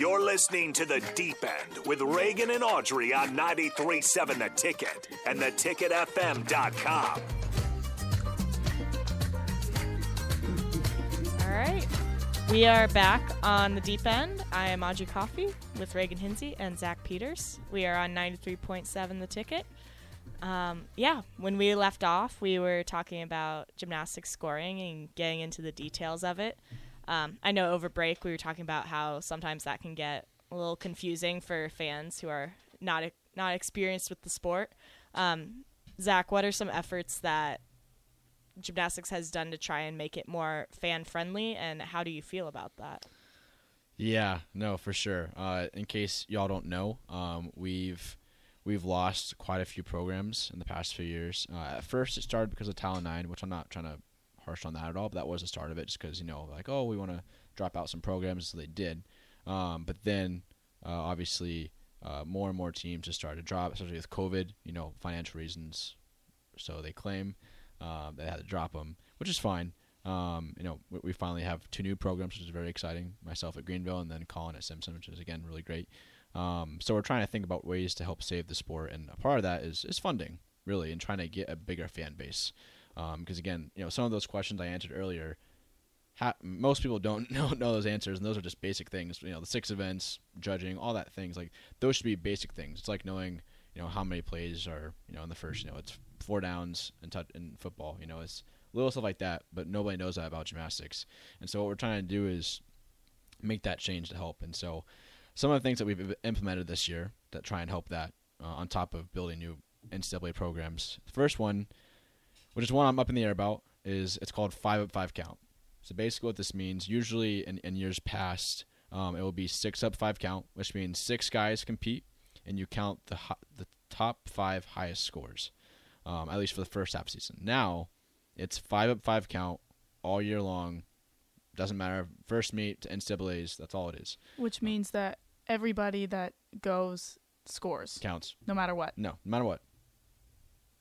You're listening to The Deep End with Reagan and Audrey on 93.7 The Ticket and theticketfm.com. All right. We are back on the deep end. I am Audrey Coffey with Reagan Hinsey and Zach Peters. We are on 93.7 The Ticket. Um, yeah, when we left off, we were talking about gymnastics scoring and getting into the details of it. Um, I know over break we were talking about how sometimes that can get a little confusing for fans who are not not experienced with the sport. Um, Zach, what are some efforts that gymnastics has done to try and make it more fan friendly, and how do you feel about that? Yeah, no, for sure. Uh, in case y'all don't know, um, we've we've lost quite a few programs in the past few years. Uh, at first, it started because of Title Nine, which I'm not trying to harsh on that at all, but that was the start of it, just because you know, like, oh, we want to drop out some programs, so they did. Um, but then, uh, obviously, uh, more and more teams just started to drop, especially with COVID. You know, financial reasons, so they claim um, they had to drop them, which is fine. Um, you know, we, we, finally have two new programs, which is very exciting. Myself at Greenville, and then Colin at Simpson, which is again really great. Um, so we're trying to think about ways to help save the sport, and a part of that is is funding, really, and trying to get a bigger fan base. Because um, again, you know, some of those questions I answered earlier, ha- most people don't know, know those answers, and those are just basic things. You know, the six events, judging, all that things. Like those should be basic things. It's like knowing, you know, how many plays are, you know, in the first. You know, it's four downs in, t- in football. You know, it's little stuff like that, but nobody knows that about gymnastics. And so what we're trying to do is make that change to help. And so some of the things that we've implemented this year that try and help that, uh, on top of building new NCAA programs. The first one which is one I'm up in the air about, is it's called five up five count. So basically, what this means, usually in, in years past, um, it will be six up five count, which means six guys compete, and you count the the top five highest scores, um, at least for the first half season. Now, it's five up five count all year long. Doesn't matter first meet to NCAA's. That's all it is. Which means that everybody that goes scores counts, no matter what. No, no matter what.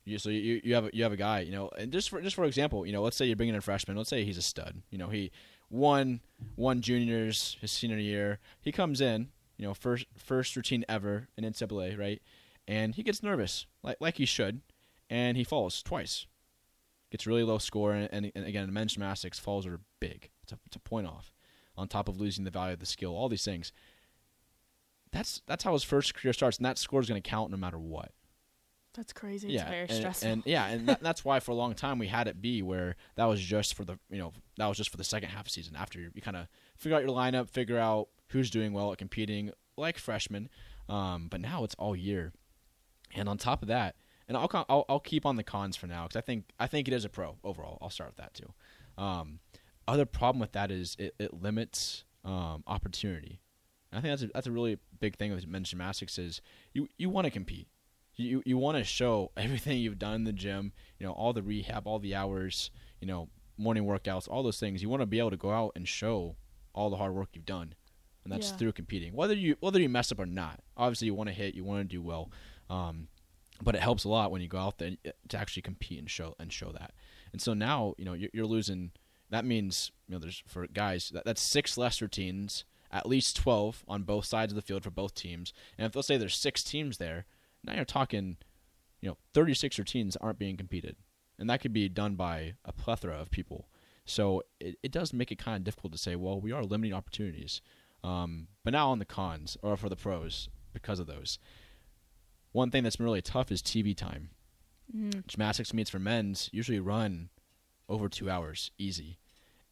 You, so you you have a, you have a guy, you know, and just for just for example, you know, let's say you're bringing in a freshman. Let's say he's a stud. You know, he won won juniors his senior year. He comes in, you know, first first routine ever in NCAA, right? And he gets nervous, like like he should, and he falls twice. Gets really low score, and, and, and again, in men's gymnastics, falls are big. It's a, it's a point off, on top of losing the value of the skill. All these things. That's that's how his first career starts, and that score is going to count no matter what. That's crazy. Yeah, it's very and, stressful. And yeah, and that, that's why for a long time we had it be where that was just for the you know that was just for the second half of season. After you, kind of figure out your lineup, figure out who's doing well at competing, like freshmen. Um, but now it's all year, and on top of that, and I'll I'll, I'll keep on the cons for now because I think I think it is a pro overall. I'll start with that too. Um, other problem with that is it, it limits um, opportunity. And I think that's a, that's a really big thing with men's gymnastics is you you want to compete you you want to show everything you've done in the gym, you know, all the rehab, all the hours, you know, morning workouts, all those things. You want to be able to go out and show all the hard work you've done, and that's Yeah. through competing. Whether you whether you mess up or not, obviously you want to hit, you want to do well, um, but it helps a lot when you go out there uh, to actually compete and show and show that. And so now you know you're, you're losing. That means you know there's for guys that, that's six less routines, at least twelve on both sides of the field for both teams. And if let's say there's six teams there, now you're talking, you know, 36 routines aren't being competed. And that could be done by a plethora of people. So it, it does make it kind of difficult to say, well, we are limiting opportunities. Um, but now on the cons, or for the pros, because of those. One thing that's been really tough is TV time. Mm. Gymnastics meets for men's usually run over two hours, easy.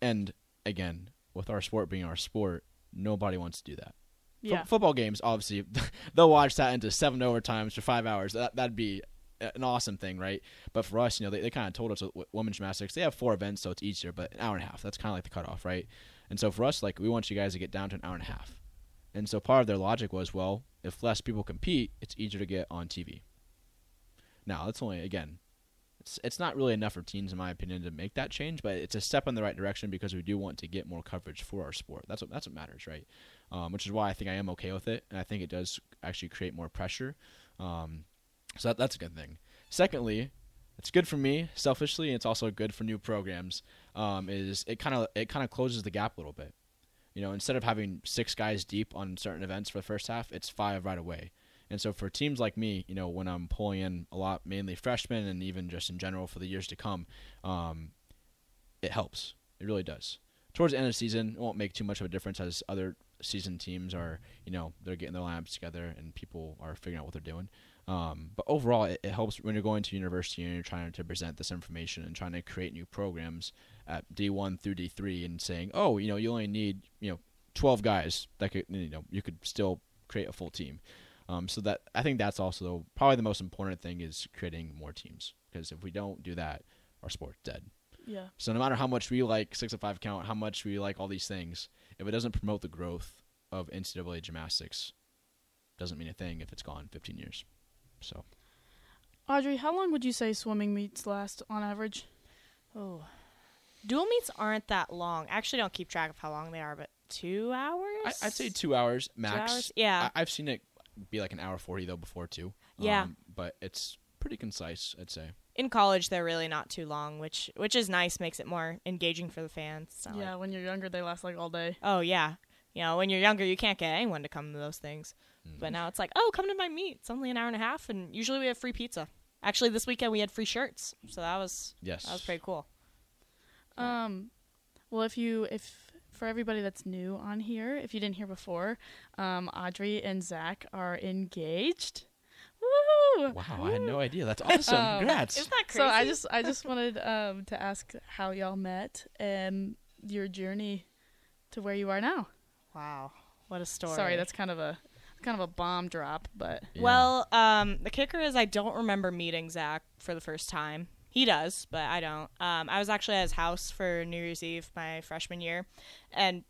And again, with our sport being our sport, nobody wants to do that. Yeah. football games, obviously, they'll watch that into seven overtimes for five hours. That that'd be an awesome thing, right? But for us, you know, they, they kind of told us with women's gymnastics, they have four events, so it's easier, but an hour and a half. That's kind of like the cutoff, right? And so for us, like, we want you guys to get down to an hour and a half. And so part of their logic was, well, if less people compete, it's easier to get on TV. Now, that's only again, it's it's not really enough for teams, in my opinion, to make that change, but it's a step in the right direction because we do want to get more coverage for our sport. That's what that's what matters, right? Um, which is why I think I am okay with it, and I think it does actually create more pressure. Um, so that, that's a good thing. Secondly, it's good for me selfishly, and it's also good for new programs. Um, is it kind of it kind of closes the gap a little bit. You know, instead of having six guys deep on certain events for the first half, it's five right away. And so for teams like me, you know, when I'm pulling in a lot, mainly freshmen and even just in general for the years to come, um, it helps. It really does. Towards the end of the season, it won't make too much of a difference as other season teams are, you know, they're getting their lineups together and people are figuring out what they're doing. Um, but overall, it, it helps when you're going to university and you're trying to present this information and trying to create new programs at D1 through D3 and saying, oh, you know, you only need, you know, 12 guys that could, you know, you could still create a full team. Um, so that I think that's also probably the most important thing is creating more teams because if we don't do that, our sport's dead. Yeah. So no matter how much we like six of five count, how much we like all these things, if it doesn't promote the growth of NCAA gymnastics, doesn't mean a thing if it's gone 15 years. So Audrey, how long would you say swimming meets last on average? Oh, dual meets aren't that long. I actually don't keep track of how long they are, but two hours. I, I'd say two hours max. hours? Yeah. I, I've seen it be like an hour 40 though before too. Yeah. Um, but it's pretty concise, I'd say. In college they're really not too long, which which is nice, makes it more engaging for the fans. It's not yeah, like- when you're younger, they last like all day. oh yeah. You know, when you're younger, you can't get anyone to come to those things. Mm. But now it's like, oh, come to my meet. It's only an hour and a half, and usually we have free pizza. Actually, this weekend we had free shirts, so that was Yes. that was pretty cool. Um, well, if you if for everybody that's new on here, if you didn't hear before, um, Audrey and Zach are engaged. Woo! Wow, I had no idea. That's awesome. Um, Congrats. Isn't that crazy? So I just I just wanted um to ask how y'all met and your journey to where you are now. wow, what a story. Sorry, that's kind of a kind of a bomb drop, but Yeah. Well, um, the kicker is I don't remember meeting Zach for the first time. He does, but I don't. Um, I was actually at his house for New Year's Eve my freshman year, and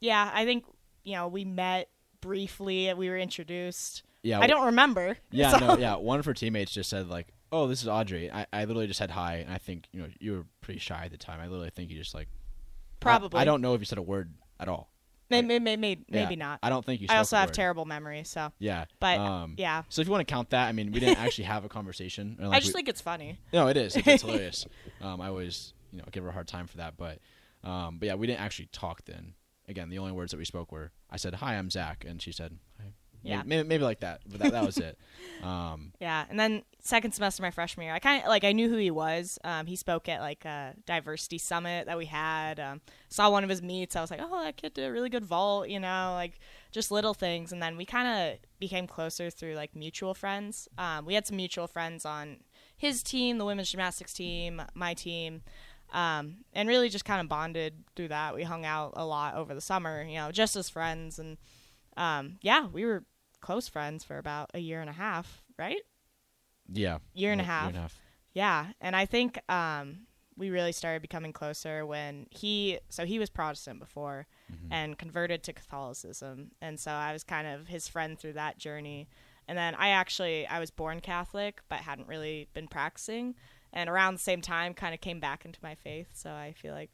yeah, I think you know we met briefly. We were introduced. Yeah, I don't remember. Yeah, so- no, yeah. One of her teammates just said like, "Oh, this is Audrey." I, I literally just said hi, and I think you know you were pretty shy at the time. I literally think you just like Probably. I, don't know if you said a word at all. May- may- may- may- Yeah, maybe not. I don't think you. I also have word. terrible memory, so. Yeah, But um, yeah, So if you want to count that, I mean, we didn't actually have a conversation. or, I just we- think it's funny. no, it is. It's, it's hilarious. Um, I always you know give her a hard time for that, but um, but yeah, we didn't actually talk then. Again, the only words that we spoke were I said hi, I'm Zach, and she said hi. Yeah. maybe, maybe, like that, but that, that was it. Um, Yeah, and then second semester my freshman year, I kind of like I knew who he was. Um, he spoke at like a diversity summit that we had. Um, saw one of his meets. I was like, oh, that kid did a really good vault. You know, like just little things. And then we kind of became closer through like mutual friends. Um, we had some mutual friends on his team, the women's gymnastics team, my team. Um, and really just kind of bonded through that. We hung out a lot over the summer, you know, just as friends. And um, yeah, we were close friends for about a year and a half, right? yeah, Year and a Year half. and a half. Yeah, and I think um, we really started becoming closer when he. So he was Protestant before, Mm-hmm. and converted to Catholicism, and so I was kind of his friend through that journey. And then I actually I was born Catholic, but hadn't really been practicing, and around the same time, kind of came back into my faith. So I feel like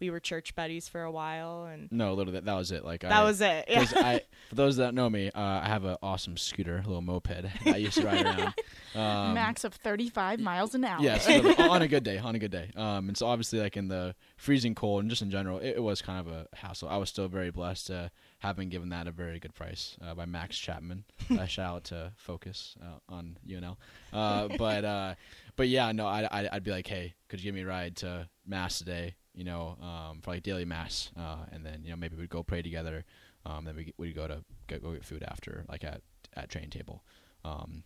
we were church buddies for a while, and No, literally, that, that was it. Like that I, was it. Yeah. 'cause I, for those that know me, uh, I have an awesome scooter, a little moped I used to ride around. Um, max of 35 miles an hour. Yes, literally, on a good day, on a good day. Um, and so obviously, like in the freezing cold and just in general, it, it was kind of a hassle. I was still very blessed to have been given that a very good price uh, by Max Chapman. uh, shout out to Focus uh, on UNL. Uh, but uh, but yeah, no, I, I I'd be like, hey, could you give me a ride to mass today? You know, um, for like daily mass, uh, and then you know maybe we'd go pray together. Um, then we we'd go to go, go get food after, like at at train table. Um,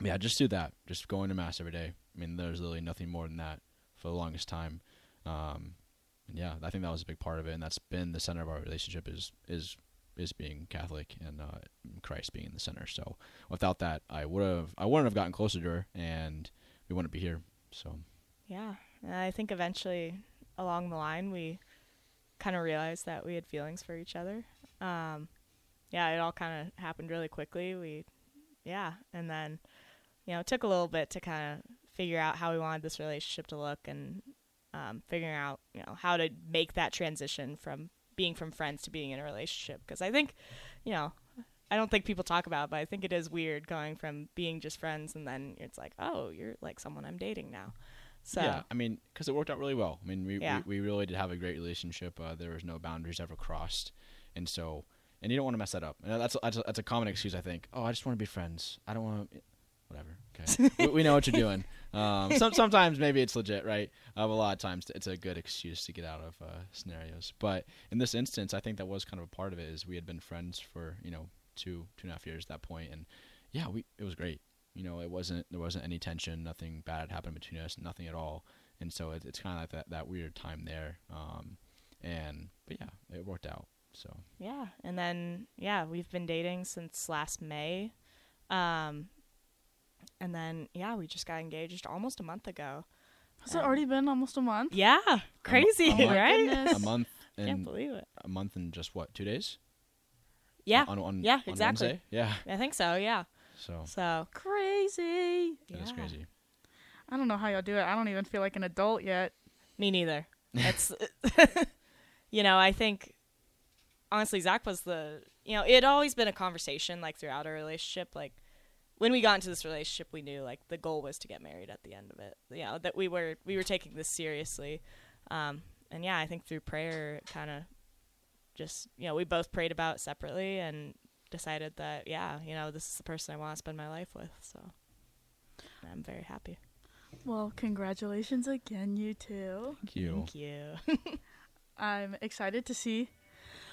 yeah, just do that. Just going to mass every day. I mean, there's literally nothing more than that for the longest time. Um, yeah, I think that was a big part of it, and that's been the center of our relationship is is is being Catholic and uh, Christ being in the center. So without that, I would have I wouldn't have gotten closer to her, and we wouldn't be here. So Yeah, I think eventually along the line we kind of realized that we had feelings for each other. Um, yeah, it all kind of happened really quickly. We, yeah, and then you know it took a little bit to kind of figure out how we wanted this relationship to look and um, figuring out you know how to make that transition from being from friends to being in a relationship because I think you know I don't think people talk about, it, but I think it is weird going from being just friends and then it's like, oh, you're like someone I'm dating now. So yeah, I mean, because it worked out really well. I mean, we, Yeah. we we really did have a great relationship. Uh, there was no boundaries ever crossed, and so and you don't want to mess that up. And that's that's a, that's a common excuse I think. Oh, I just want to be friends. I don't want to. Whatever. Okay, we, we know what you're doing. Um, some, sometimes maybe it's legit, right? Uh, a lot of times it's a good excuse to get out of uh, scenarios. But in this instance, I think that was kind of a part of it. Is we had been friends for you know two two and a half years at that point, and yeah, we it was great. You know, it wasn't there wasn't any tension, nothing bad happened between us, nothing at all. And so it, it's kind of like that that weird time there. Um, and but yeah, it worked out. So Yeah, and then yeah, we've been dating since last May, um, and then yeah, we just got engaged almost a month ago. Has it already been almost a month? Yeah, crazy, a month. right? Goodness. a month Can't and believe it. a month and just what two days? Yeah, On, on, yeah, on exactly. Wednesday? Yeah. I think so. Yeah, So so Crazy. that is yeah. crazy. I don't know how y'all do it. I don't even feel like an adult yet. Me neither. That's, you know, I think honestly, Zach was the, you know, it had always been a conversation like throughout our relationship. Like when we got into this relationship, we knew like the goal was to get married at the end of it. You know, that we were we were taking this seriously, um, and yeah, I think through prayer, kind of just you know we both prayed about it separately and decided that yeah, you know, this is the person I want to spend my life with. So I'm very happy. Well, congratulations again, you two. Thank you. Thank you. I'm excited to see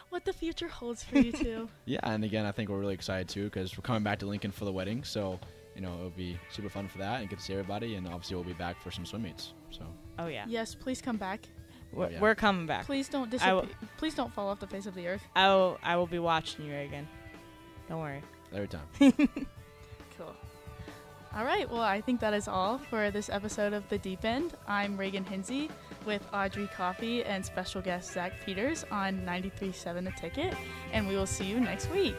what the future holds for you two. Yeah, and again, I think we're really excited too because we're coming back to Lincoln for the wedding. So you know it'll be super fun for that and get to see everybody. And obviously we'll be back for some swim meets. So oh yeah, yes, please come back. We're, yeah. we're coming back. Please don't I will- disappear. Please don't fall off the face of the earth. I will, I will be watching you, Reagan. Don't worry. every time. Cool. All right. Well, I think that is all for this episode of The Deep End. I'm Reagan Hinsey with Audrey Coffey and special guest Zach Peters on 93.7 The Ticket, and we will see you next week.